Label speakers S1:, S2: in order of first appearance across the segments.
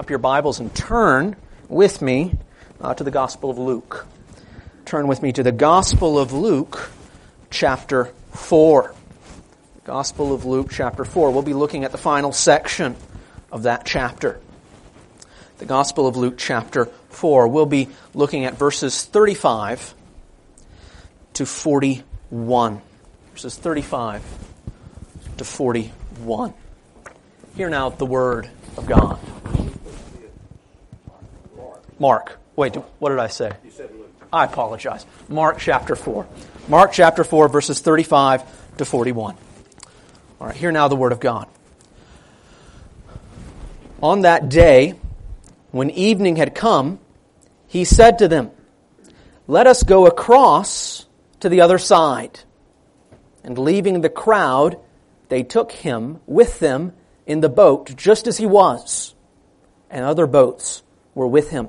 S1: up your Bibles and turn with me uh, to the Gospel of Luke. Turn with me to the Gospel of Luke, chapter 4. Gospel of Luke, chapter 4. We'll be looking at the final section of that chapter. The Gospel of Luke, chapter 4. We'll be looking at verses 35 to 41. Verses 35 to 41. Hear now the Word of God. Mark. Wait, what did I say? I apologize. Mark chapter 4. Mark chapter 4, verses 35 to 41. All right, hear now the word of God. On that day, when evening had come, he said to them, Let us go across to the other side. And leaving the crowd, they took him with them in the boat, just as he was, and other boats were with him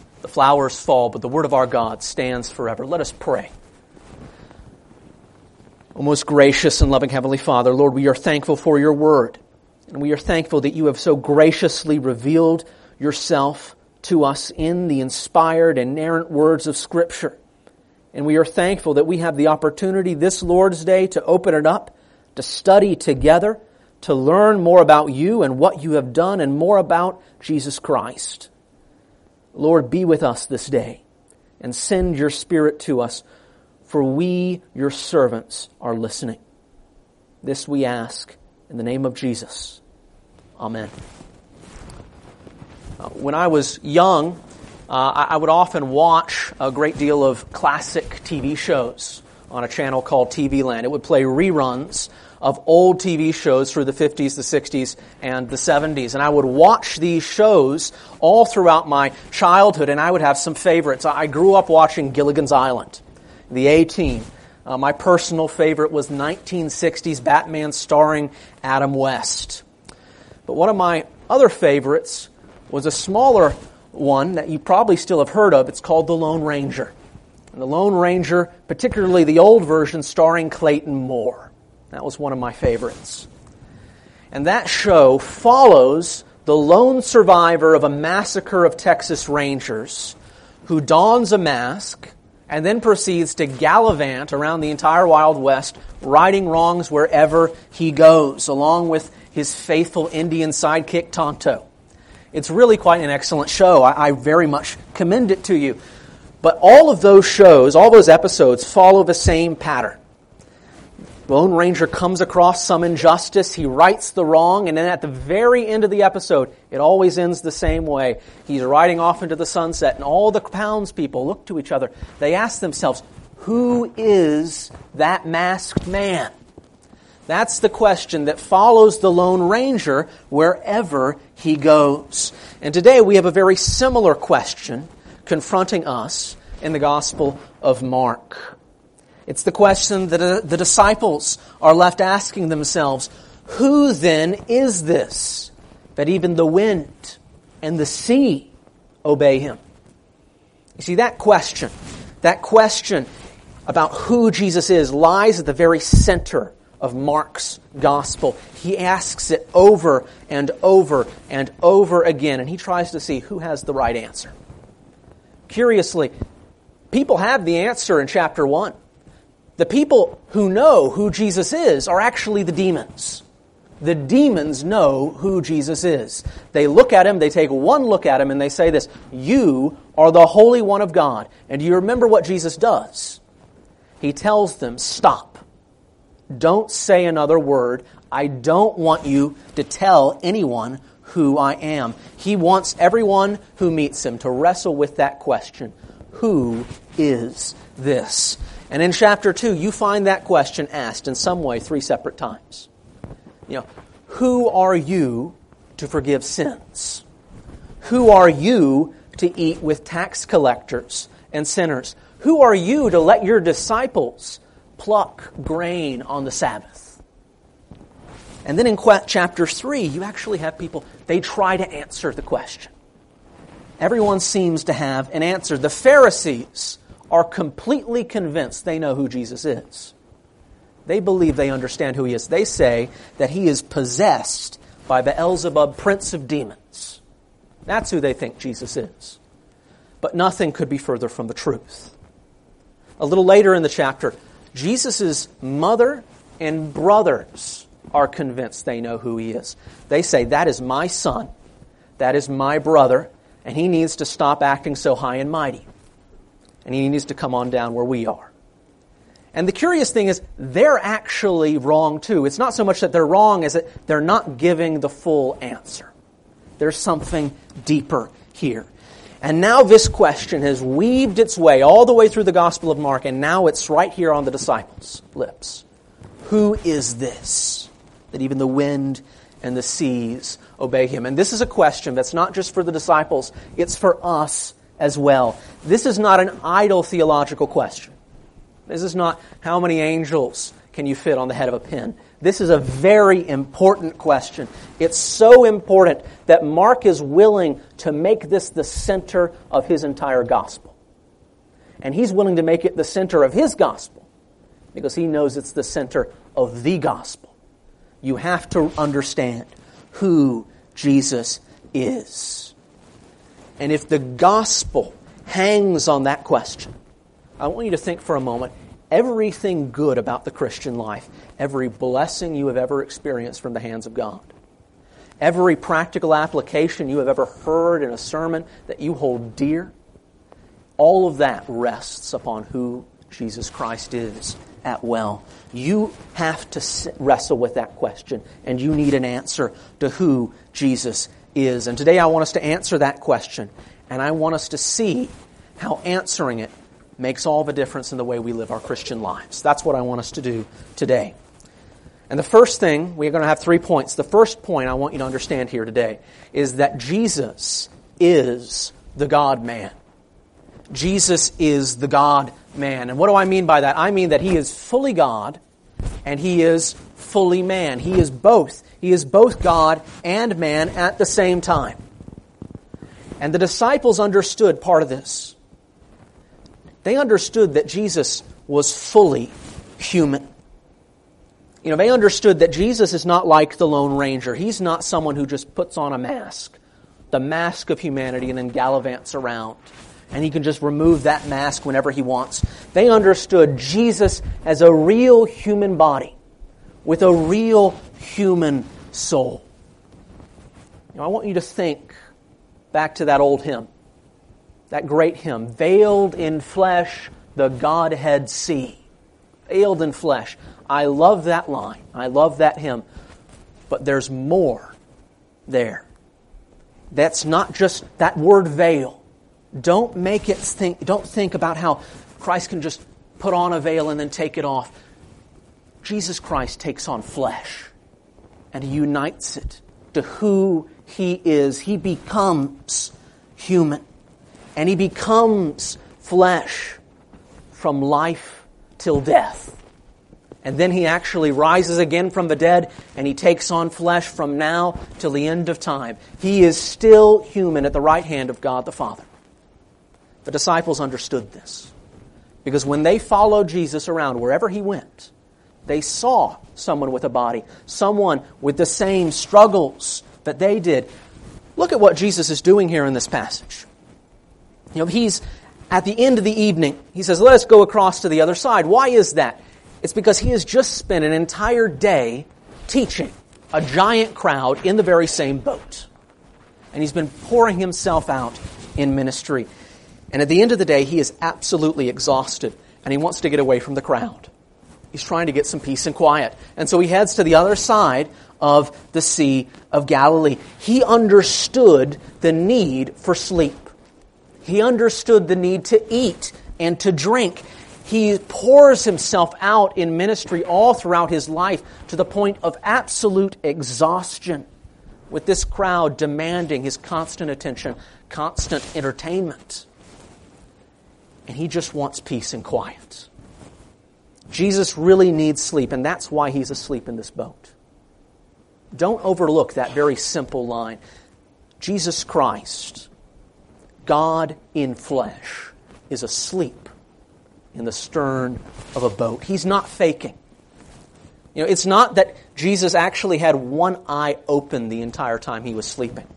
S1: the flowers fall, but the word of our God stands forever. Let us pray. O most gracious and loving Heavenly Father, Lord, we are thankful for your word. And we are thankful that you have so graciously revealed yourself to us in the inspired, inerrant words of Scripture. And we are thankful that we have the opportunity this Lord's Day to open it up, to study together, to learn more about you and what you have done, and more about Jesus Christ. Lord, be with us this day and send your Spirit to us, for we, your servants, are listening. This we ask in the name of Jesus. Amen. Uh, when I was young, uh, I would often watch a great deal of classic TV shows on a channel called TV Land. It would play reruns of old TV shows through the 50s, the 60s, and the 70s. And I would watch these shows all throughout my childhood, and I would have some favorites. I grew up watching Gilligan's Island, the A Team. Uh, my personal favorite was 1960s Batman starring Adam West. But one of my other favorites was a smaller one that you probably still have heard of. It's called The Lone Ranger. And the Lone Ranger, particularly the old version starring Clayton Moore. That was one of my favorites. And that show follows the lone survivor of a massacre of Texas Rangers who dons a mask and then proceeds to gallivant around the entire Wild West, righting wrongs wherever he goes, along with his faithful Indian sidekick Tonto. It's really quite an excellent show. I, I very much commend it to you. But all of those shows, all those episodes, follow the same pattern. Lone Ranger comes across some injustice, he rights the wrong, and then at the very end of the episode, it always ends the same way. He's riding off into the sunset, and all the townspeople look to each other. They ask themselves, Who is that masked man? That's the question that follows the Lone Ranger wherever he goes. And today we have a very similar question confronting us in the Gospel of Mark. It's the question that uh, the disciples are left asking themselves Who then is this that even the wind and the sea obey him? You see, that question, that question about who Jesus is lies at the very center of Mark's gospel. He asks it over and over and over again, and he tries to see who has the right answer. Curiously, people have the answer in chapter 1. The people who know who Jesus is are actually the demons. the demons know who Jesus is. They look at him, they take one look at him, and they say this You are the Holy One of God. And do you remember what Jesus does? He tells them, Stop. Don't say another word. I don't want you to tell anyone who I am. He wants everyone who meets him to wrestle with that question Who is this? And in chapter 2, you find that question asked in some way three separate times. You know, who are you to forgive sins? Who are you to eat with tax collectors and sinners? Who are you to let your disciples pluck grain on the Sabbath? And then in chapter 3, you actually have people, they try to answer the question. Everyone seems to have an answer. The Pharisees are completely convinced they know who Jesus is. They believe they understand who he is. They say that he is possessed by Beelzebub, prince of demons. That's who they think Jesus is. But nothing could be further from the truth. A little later in the chapter, Jesus' mother and brothers are convinced they know who he is. They say, That is my son, that is my brother, and he needs to stop acting so high and mighty. And he needs to come on down where we are. And the curious thing is, they're actually wrong too. It's not so much that they're wrong as that they're not giving the full answer. There's something deeper here. And now this question has weaved its way all the way through the Gospel of Mark, and now it's right here on the disciples' lips. Who is this that even the wind and the seas obey him? And this is a question that's not just for the disciples, it's for us as well. This is not an idle theological question. This is not how many angels can you fit on the head of a pin. This is a very important question. It's so important that Mark is willing to make this the center of his entire gospel. And he's willing to make it the center of his gospel because he knows it's the center of the gospel. You have to understand who Jesus is. And if the gospel hangs on that question, I want you to think for a moment everything good about the Christian life, every blessing you have ever experienced from the hands of God, every practical application you have ever heard in a sermon that you hold dear, all of that rests upon who Jesus Christ is at well. You have to wrestle with that question, and you need an answer to who Jesus is. And today I want us to answer that question, and I want us to see how answering it makes all the difference in the way we live our Christian lives. That's what I want us to do today. And the first thing, we're going to have three points. The first point I want you to understand here today is that Jesus is the God man. Jesus is the God man. And what do I mean by that? I mean that he is fully God and he is fully man. He is both. He is both God and man at the same time. And the disciples understood part of this. They understood that Jesus was fully human. You know, they understood that Jesus is not like the Lone Ranger. He's not someone who just puts on a mask, the mask of humanity, and then gallivants around. And he can just remove that mask whenever he wants. They understood Jesus as a real human body with a real human soul. Know, I want you to think back to that old hymn that great hymn, Veiled in Flesh, the Godhead See. Veiled in Flesh. I love that line. I love that hymn. But there's more there. That's not just that word veil. Don't make it think, don't think about how Christ can just put on a veil and then take it off. Jesus Christ takes on flesh and he unites it to who he is. He becomes human and he becomes flesh from life till death. And then he actually rises again from the dead and he takes on flesh from now till the end of time. He is still human at the right hand of God the Father. The disciples understood this because when they followed Jesus around wherever he went, they saw someone with a body, someone with the same struggles that they did. Look at what Jesus is doing here in this passage. You know, he's at the end of the evening, he says, Let us go across to the other side. Why is that? It's because he has just spent an entire day teaching. a giant crowd in the very same boat. And he's been pouring himself out in ministry. And at the end of the day, he is absolutely exhausted and he wants to get away from the crowd. He's trying to get some peace and quiet. And so he heads to the other side of the Sea of Galilee. He understood the need for sleep. He understood the need to eat and to drink. He pours himself out in ministry all throughout his life to the point of absolute exhaustion, with this crowd demanding his constant attention, constant entertainment. And he just wants peace and quiet. Jesus really needs sleep, and that's why he's asleep in this boat. Don't overlook that very simple line. Jesus Christ, God in flesh, is asleep in the stern of a boat. He's not faking. You know, it's not that Jesus actually had one eye open the entire time he was sleeping.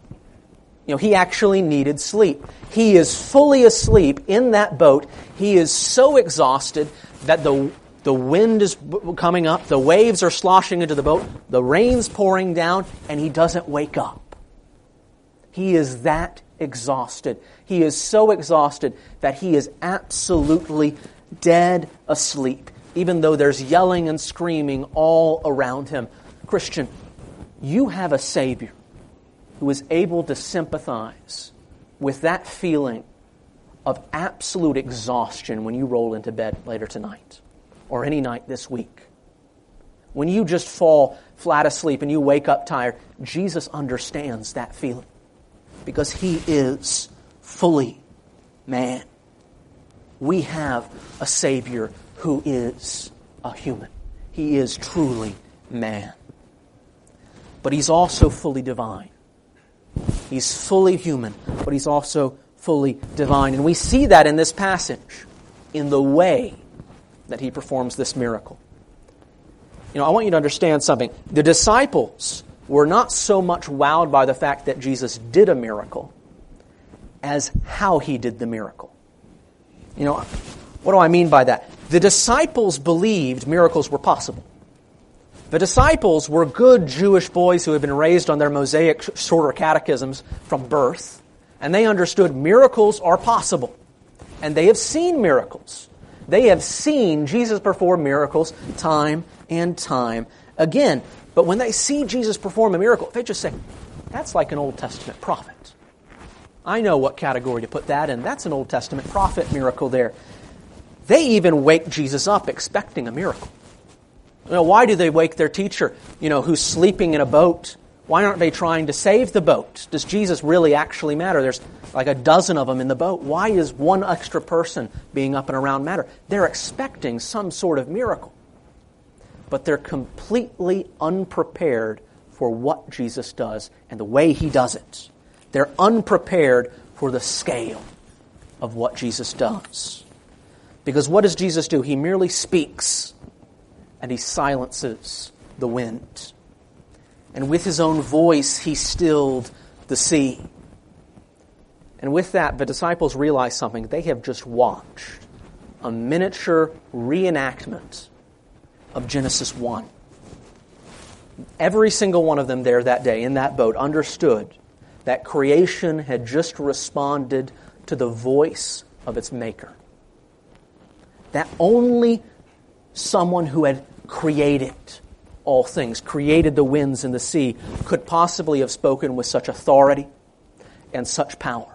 S1: You know, he actually needed sleep. He is fully asleep in that boat. He is so exhausted that the, the wind is coming up, the waves are sloshing into the boat, the rain's pouring down, and he doesn't wake up. He is that exhausted. He is so exhausted that he is absolutely dead asleep, even though there's yelling and screaming all around him. Christian, you have a Savior who is able to sympathize with that feeling of absolute exhaustion when you roll into bed later tonight or any night this week. When you just fall flat asleep and you wake up tired, Jesus understands that feeling because he is fully man. We have a Savior who is a human. He is truly man. But he's also fully divine. He's fully human, but he's also fully divine. And we see that in this passage, in the way that he performs this miracle. You know, I want you to understand something. The disciples were not so much wowed by the fact that Jesus did a miracle as how he did the miracle. You know, what do I mean by that? The disciples believed miracles were possible. The disciples were good Jewish boys who had been raised on their Mosaic shorter catechisms from birth, and they understood miracles are possible. And they have seen miracles. They have seen Jesus perform miracles time and time again. But when they see Jesus perform a miracle, they just say, that's like an Old Testament prophet. I know what category to put that in. That's an Old Testament prophet miracle there. They even wake Jesus up expecting a miracle. You know, why do they wake their teacher, you know, who's sleeping in a boat? Why aren't they trying to save the boat? Does Jesus really actually matter? There's like a dozen of them in the boat. Why is one extra person being up and around matter? They're expecting some sort of miracle. But they're completely unprepared for what Jesus does and the way he does it. They're unprepared for the scale of what Jesus does. Because what does Jesus do? He merely speaks and he silences the wind. And with his own voice, he stilled the sea. And with that, the disciples realize something. They have just watched a miniature reenactment of Genesis 1. Every single one of them there that day in that boat understood that creation had just responded to the voice of its maker. That only someone who had created all things, created the winds and the sea, could possibly have spoken with such authority and such power.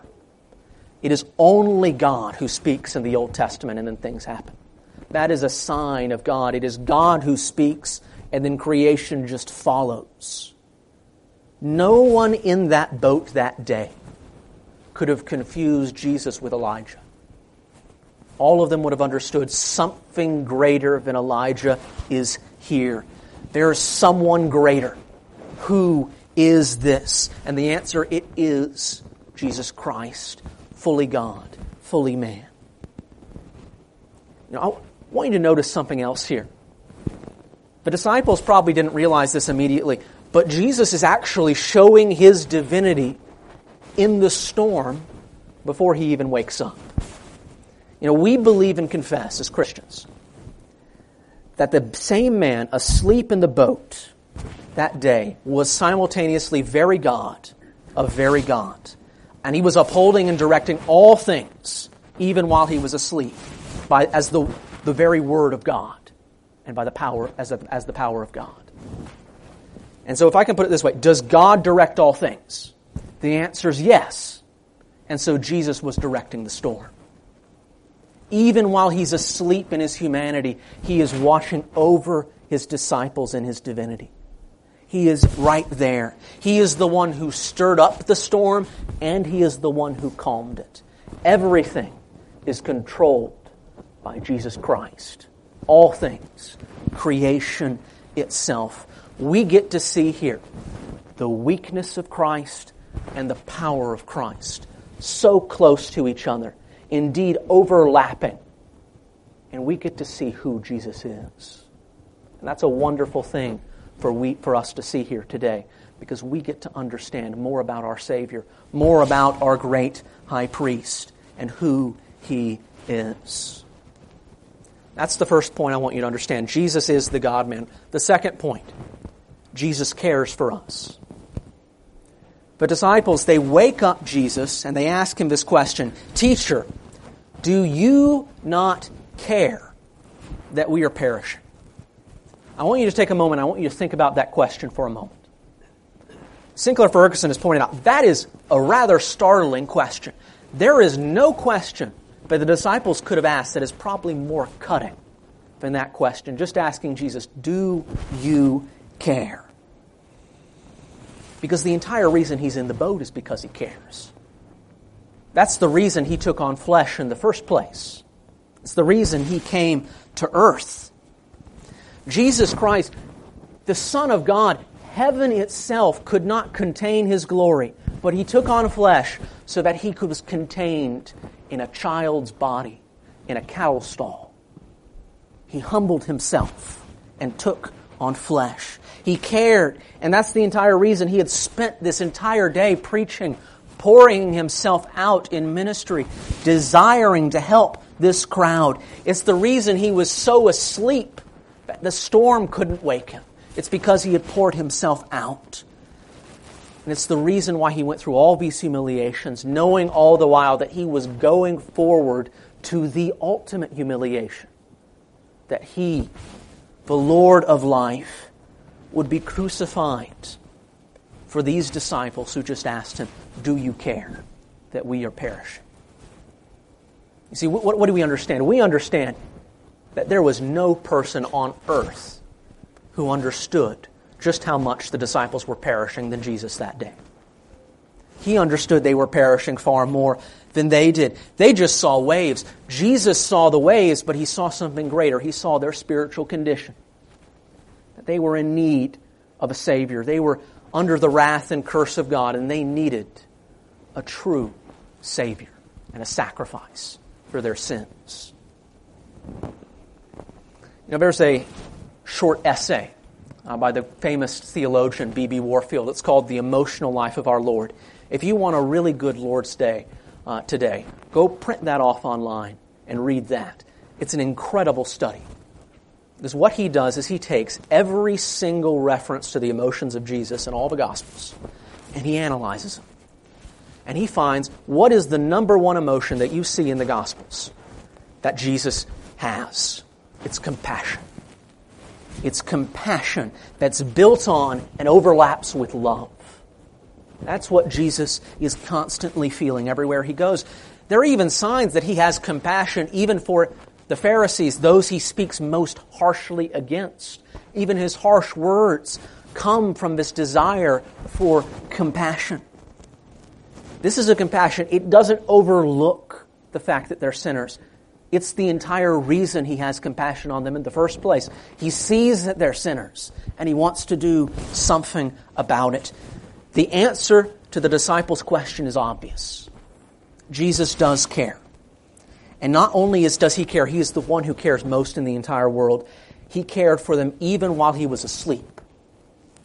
S1: It is only God who speaks in the Old Testament and then things happen. That is a sign of God. It is God who speaks and then creation just follows. No one in that boat that day could have confused Jesus with Elijah. All of them would have understood something greater than Elijah is here. There is someone greater. Who is this? And the answer, it is Jesus Christ, fully God, fully man. Now, I want you to notice something else here. The disciples probably didn't realize this immediately, but Jesus is actually showing his divinity in the storm before he even wakes up. You know, we believe and confess as Christians that the same man asleep in the boat that day was simultaneously very God of very God. And he was upholding and directing all things, even while he was asleep, by, as the, the very word of God and by the power, as, a, as the power of God. And so if I can put it this way, does God direct all things? The answer is yes. And so Jesus was directing the storm. Even while he's asleep in his humanity, he is watching over his disciples in his divinity. He is right there. He is the one who stirred up the storm, and He is the one who calmed it. Everything is controlled by Jesus Christ. All things, creation itself. We get to see here the weakness of Christ and the power of Christ so close to each other, indeed overlapping. And we get to see who Jesus is. And that's a wonderful thing for, we, for us to see here today because we get to understand more about our Savior, more about our great high priest, and who he is. That's the first point I want you to understand. Jesus is the God man. The second point Jesus cares for us. The disciples, they wake up Jesus and they ask him this question Teacher, do you not care that we are perishing? I want you to take a moment. I want you to think about that question for a moment. Sinclair Ferguson has pointed out that is a rather startling question. There is no question that the disciples could have asked that is probably more cutting than that question. Just asking Jesus, Do you care? Because the entire reason he's in the boat is because he cares. That's the reason he took on flesh in the first place. It's the reason he came to earth. Jesus Christ, the Son of God, heaven itself could not contain his glory, but he took on flesh so that he could was contained in a child's body, in a cattle stall. He humbled himself and took on flesh. He cared, and that's the entire reason he had spent this entire day preaching, pouring himself out in ministry, desiring to help this crowd. It's the reason he was so asleep that the storm couldn't wake him. It's because he had poured himself out. And it's the reason why he went through all these humiliations, knowing all the while that he was going forward to the ultimate humiliation. That he, the Lord of life, would be crucified for these disciples who just asked him, Do you care that we are perishing? You see, what, what do we understand? We understand that there was no person on earth who understood just how much the disciples were perishing than Jesus that day. He understood they were perishing far more than they did. They just saw waves. Jesus saw the waves, but he saw something greater. He saw their spiritual condition. That they were in need of a Savior. They were under the wrath and curse of God, and they needed a true Savior and a sacrifice for their sins. You know, there's a short essay uh, by the famous theologian B.B. Warfield. It's called The Emotional Life of Our Lord. If you want a really good Lord's Day uh, today, go print that off online and read that. It's an incredible study. Because what he does is he takes every single reference to the emotions of Jesus in all the Gospels and he analyzes them. And he finds what is the number one emotion that you see in the Gospels that Jesus has. It's compassion. It's compassion that's built on and overlaps with love. That's what Jesus is constantly feeling everywhere he goes. There are even signs that he has compassion even for the Pharisees, those he speaks most harshly against. Even his harsh words come from this desire for compassion. This is a compassion. It doesn't overlook the fact that they're sinners. It's the entire reason he has compassion on them in the first place. He sees that they're sinners and he wants to do something about it. The answer to the disciples' question is obvious. Jesus does care. And not only is, does he care, he is the one who cares most in the entire world. He cared for them even while he was asleep,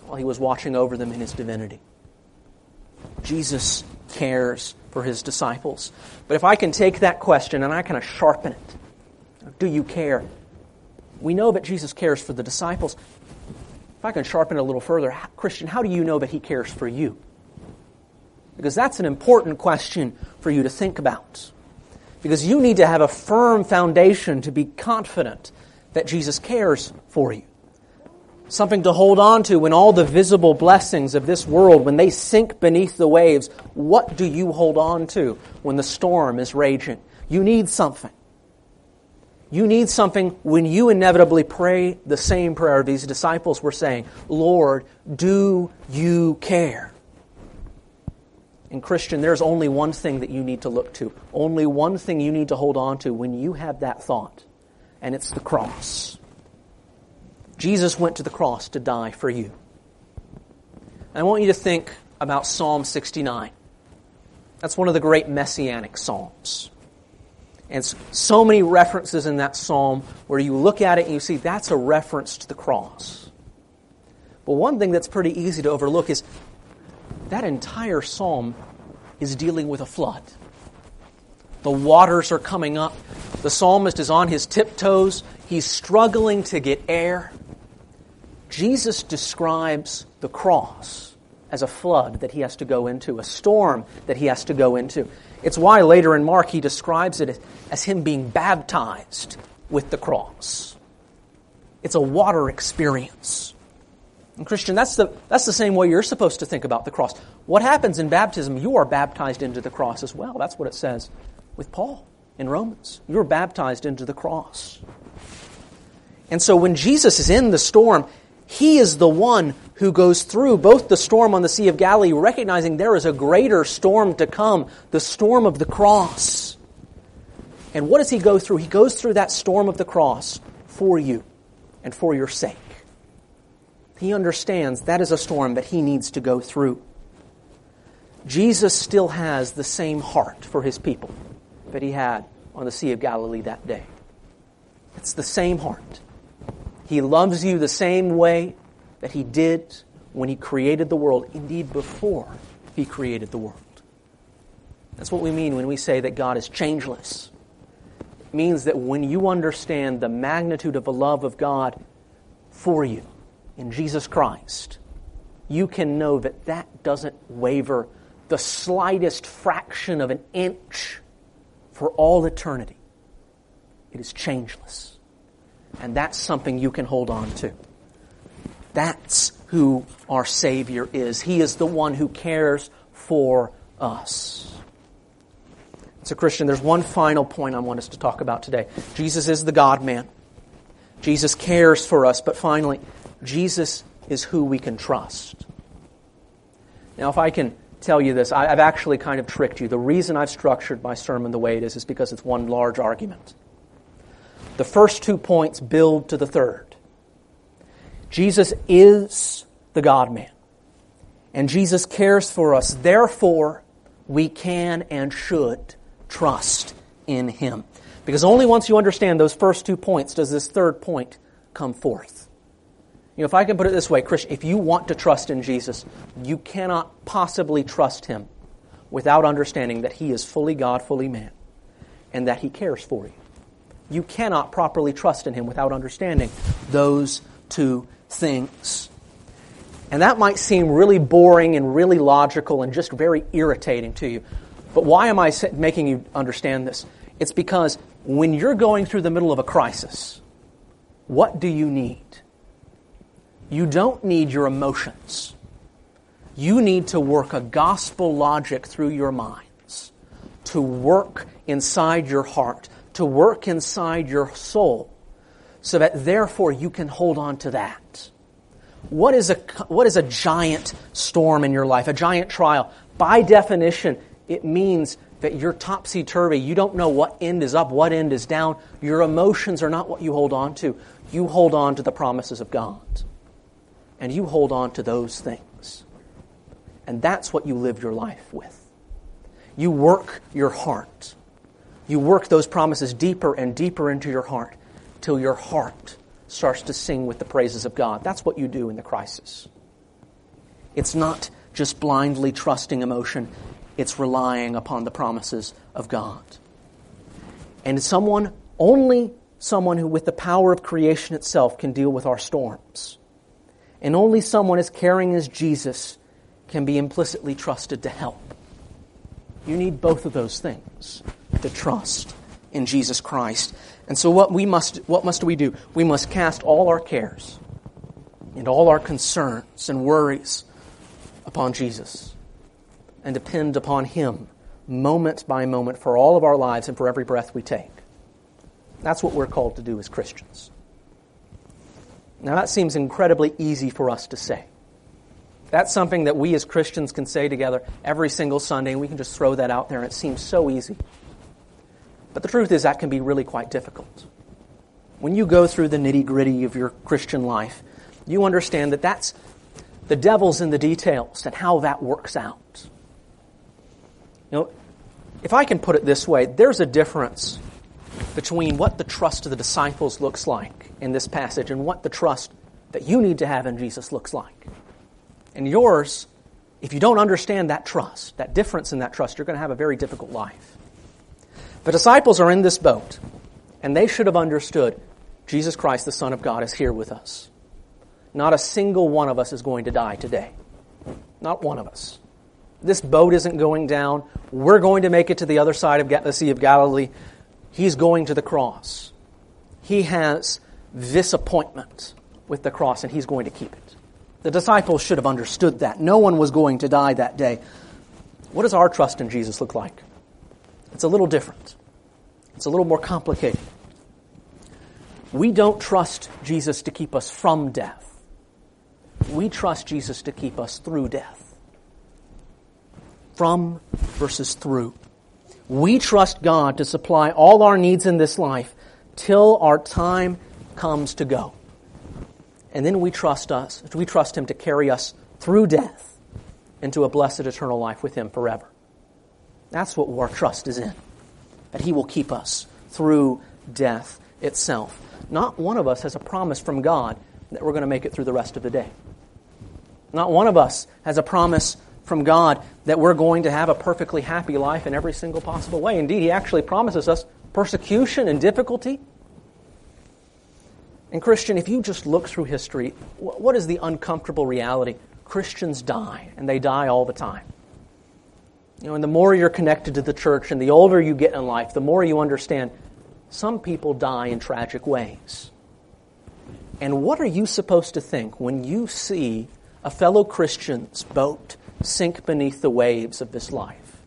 S1: while he was watching over them in his divinity. Jesus cares for his disciples. But if I can take that question and I kind of sharpen it, do you care? We know that Jesus cares for the disciples. if I can sharpen it a little further, Christian, how do you know that He cares for you? Because that's an important question for you to think about. Because you need to have a firm foundation to be confident that Jesus cares for you. Something to hold on to when all the visible blessings of this world, when they sink beneath the waves, what do you hold on to when the storm is raging? You need something. You need something when you inevitably pray the same prayer these disciples were saying Lord, do you care? And, Christian, there's only one thing that you need to look to, only one thing you need to hold on to when you have that thought, and it's the cross. Jesus went to the cross to die for you. I want you to think about Psalm 69. That's one of the great messianic psalms. And so many references in that psalm where you look at it and you see that's a reference to the cross. But one thing that's pretty easy to overlook is that entire psalm is dealing with a flood. The waters are coming up. The psalmist is on his tiptoes. He's struggling to get air. Jesus describes the cross as a flood that he has to go into, a storm that he has to go into. It's why later in Mark he describes it as him being baptized with the cross. It's a water experience. And Christian, that's the, that's the same way you're supposed to think about the cross. What happens in baptism? You are baptized into the cross as well. That's what it says with Paul in Romans. You're baptized into the cross. And so when Jesus is in the storm, he is the one who goes through both the storm on the Sea of Galilee, recognizing there is a greater storm to come, the storm of the cross. And what does he go through? He goes through that storm of the cross for you and for your sake. He understands that is a storm that he needs to go through. Jesus still has the same heart for his people that he had on the Sea of Galilee that day. It's the same heart. He loves you the same way that He did when He created the world, indeed before He created the world. That's what we mean when we say that God is changeless. It means that when you understand the magnitude of the love of God for you in Jesus Christ, you can know that that doesn't waver the slightest fraction of an inch for all eternity. It is changeless. And that's something you can hold on to. That's who our Savior is. He is the one who cares for us. So, Christian, there's one final point I want us to talk about today. Jesus is the God man. Jesus cares for us, but finally, Jesus is who we can trust. Now, if I can tell you this, I've actually kind of tricked you. The reason I've structured my sermon the way it is is because it's one large argument. The first two points build to the third. Jesus is the God man. And Jesus cares for us. Therefore, we can and should trust in him. Because only once you understand those first two points does this third point come forth. You know, if I can put it this way, Christian, if you want to trust in Jesus, you cannot possibly trust him without understanding that he is fully God, fully man, and that he cares for you. You cannot properly trust in Him without understanding those two things. And that might seem really boring and really logical and just very irritating to you. But why am I making you understand this? It's because when you're going through the middle of a crisis, what do you need? You don't need your emotions. You need to work a gospel logic through your minds, to work inside your heart, to work inside your soul so that therefore you can hold on to that. What is a, what is a giant storm in your life, a giant trial? By definition, it means that you're topsy turvy. You don't know what end is up, what end is down. Your emotions are not what you hold on to. You hold on to the promises of God. And you hold on to those things. And that's what you live your life with. You work your heart you work those promises deeper and deeper into your heart till your heart starts to sing with the praises of God. That's what you do in the crisis. It's not just blindly trusting emotion, it's relying upon the promises of God. And someone, only someone who, with the power of creation itself, can deal with our storms and only someone as caring as Jesus can be implicitly trusted to help. You need both of those things to trust in Jesus Christ. And so what we must what must we do? We must cast all our cares and all our concerns and worries upon Jesus and depend upon him moment by moment for all of our lives and for every breath we take. That's what we're called to do as Christians. Now that seems incredibly easy for us to say. That's something that we as Christians can say together every single Sunday, and we can just throw that out there, and it seems so easy. But the truth is, that can be really quite difficult. When you go through the nitty gritty of your Christian life, you understand that that's the devil's in the details and how that works out. You know, if I can put it this way, there's a difference between what the trust of the disciples looks like in this passage and what the trust that you need to have in Jesus looks like. And yours, if you don't understand that trust, that difference in that trust, you're going to have a very difficult life. The disciples are in this boat, and they should have understood Jesus Christ, the Son of God, is here with us. Not a single one of us is going to die today. Not one of us. This boat isn't going down. We're going to make it to the other side of the Sea of Galilee. He's going to the cross. He has this appointment with the cross, and he's going to keep it. The disciples should have understood that. No one was going to die that day. What does our trust in Jesus look like? It's a little different. It's a little more complicated. We don't trust Jesus to keep us from death. We trust Jesus to keep us through death. From versus through. We trust God to supply all our needs in this life till our time comes to go. And then we trust us, we trust Him to carry us through death into a blessed eternal life with Him forever. That's what our trust is in. That He will keep us through death itself. Not one of us has a promise from God that we're going to make it through the rest of the day. Not one of us has a promise from God that we're going to have a perfectly happy life in every single possible way. Indeed, He actually promises us persecution and difficulty. And, Christian, if you just look through history, what is the uncomfortable reality? Christians die, and they die all the time. You know, and the more you're connected to the church and the older you get in life, the more you understand some people die in tragic ways. And what are you supposed to think when you see a fellow Christian's boat sink beneath the waves of this life?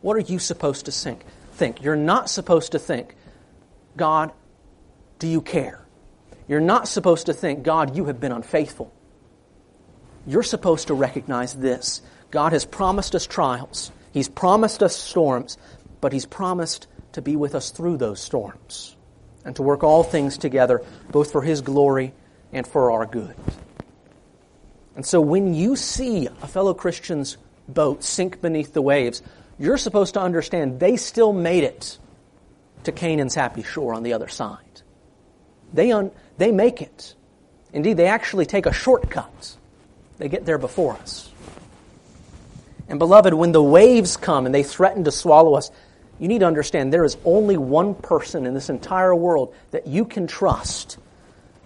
S1: What are you supposed to think? Think. You're not supposed to think, God, do you care? You're not supposed to think, God, you have been unfaithful. You're supposed to recognize this God has promised us trials, He's promised us storms, but He's promised to be with us through those storms and to work all things together, both for His glory and for our good. And so when you see a fellow Christian's boat sink beneath the waves, you're supposed to understand they still made it to Canaan's happy shore on the other side. They, un- they make it. Indeed, they actually take a shortcut. They get there before us. And beloved, when the waves come and they threaten to swallow us, you need to understand there is only one person in this entire world that you can trust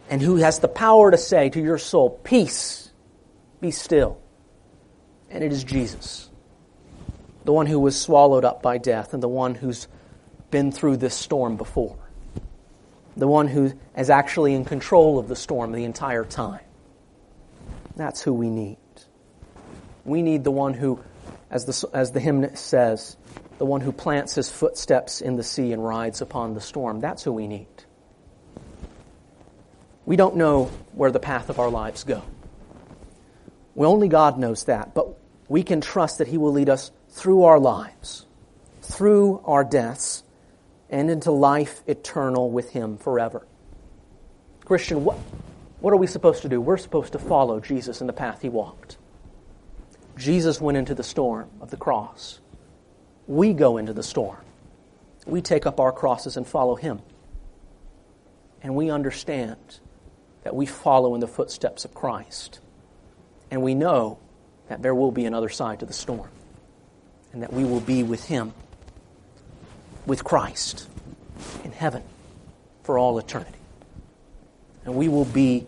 S1: and who has the power to say to your soul, Peace, be still. And it is Jesus, the one who was swallowed up by death and the one who's been through this storm before, the one who is actually in control of the storm the entire time. That's who we need. We need the one who as the, as the hymn says, the one who plants his footsteps in the sea and rides upon the storm. That's who we need. We don't know where the path of our lives go. Well, only God knows that, but we can trust that He will lead us through our lives, through our deaths, and into life eternal with Him forever. Christian, what, what are we supposed to do? We're supposed to follow Jesus in the path He walked. Jesus went into the storm of the cross. We go into the storm. We take up our crosses and follow Him. And we understand that we follow in the footsteps of Christ. And we know that there will be another side to the storm. And that we will be with Him, with Christ, in heaven for all eternity. And we will be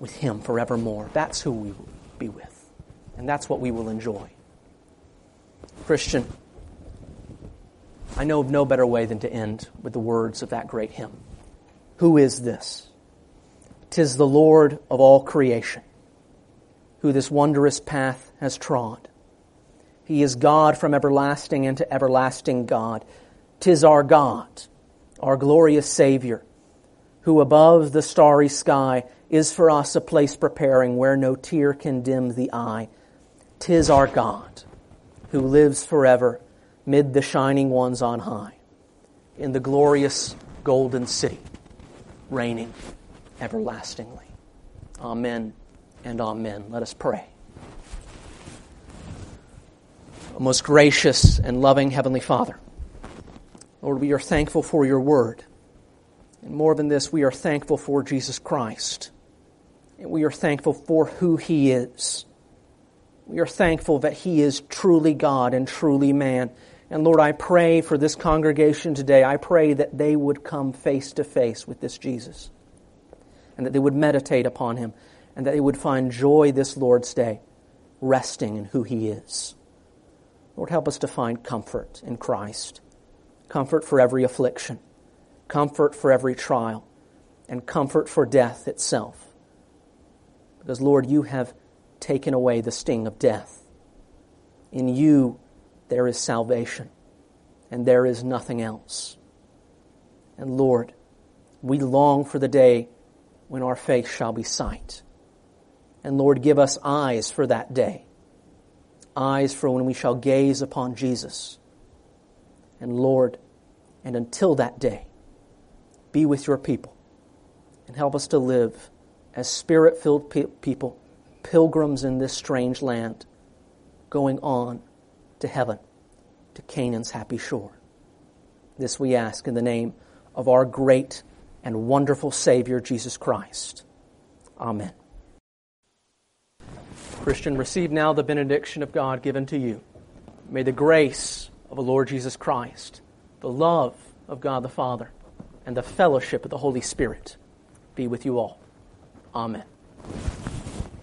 S1: with Him forevermore. That's who we will be with. And that's what we will enjoy. Christian, I know of no better way than to end with the words of that great hymn. Who is this? Tis the Lord of all creation, who this wondrous path has trod. He is God from everlasting and to everlasting God. Tis our God, our glorious Savior, who above the starry sky is for us a place preparing where no tear can dim the eye. Tis our God, who lives forever mid the shining ones on high, in the glorious golden city, reigning everlastingly. Amen and amen. Let us pray. O most gracious and loving Heavenly Father, Lord, we are thankful for your word. And more than this, we are thankful for Jesus Christ. And we are thankful for who he is. We are thankful that he is truly God and truly man. And Lord, I pray for this congregation today. I pray that they would come face to face with this Jesus and that they would meditate upon him and that they would find joy this Lord's day, resting in who he is. Lord, help us to find comfort in Christ, comfort for every affliction, comfort for every trial, and comfort for death itself. Because, Lord, you have taken away the sting of death. In you, there is salvation, and there is nothing else. And Lord, we long for the day when our face shall be sight. And Lord, give us eyes for that day, eyes for when we shall gaze upon Jesus. And Lord, and until that day, be with your people and help us to live as spirit filled pe- people, pilgrims in this strange land, going on to heaven, to Canaan's happy shore. This we ask in the name of our great and wonderful Savior, Jesus Christ. Amen. Christian, receive now the benediction of God given to you. May the grace of the Lord Jesus Christ, the love of God the Father, and the fellowship of the Holy Spirit be with you all. Amen.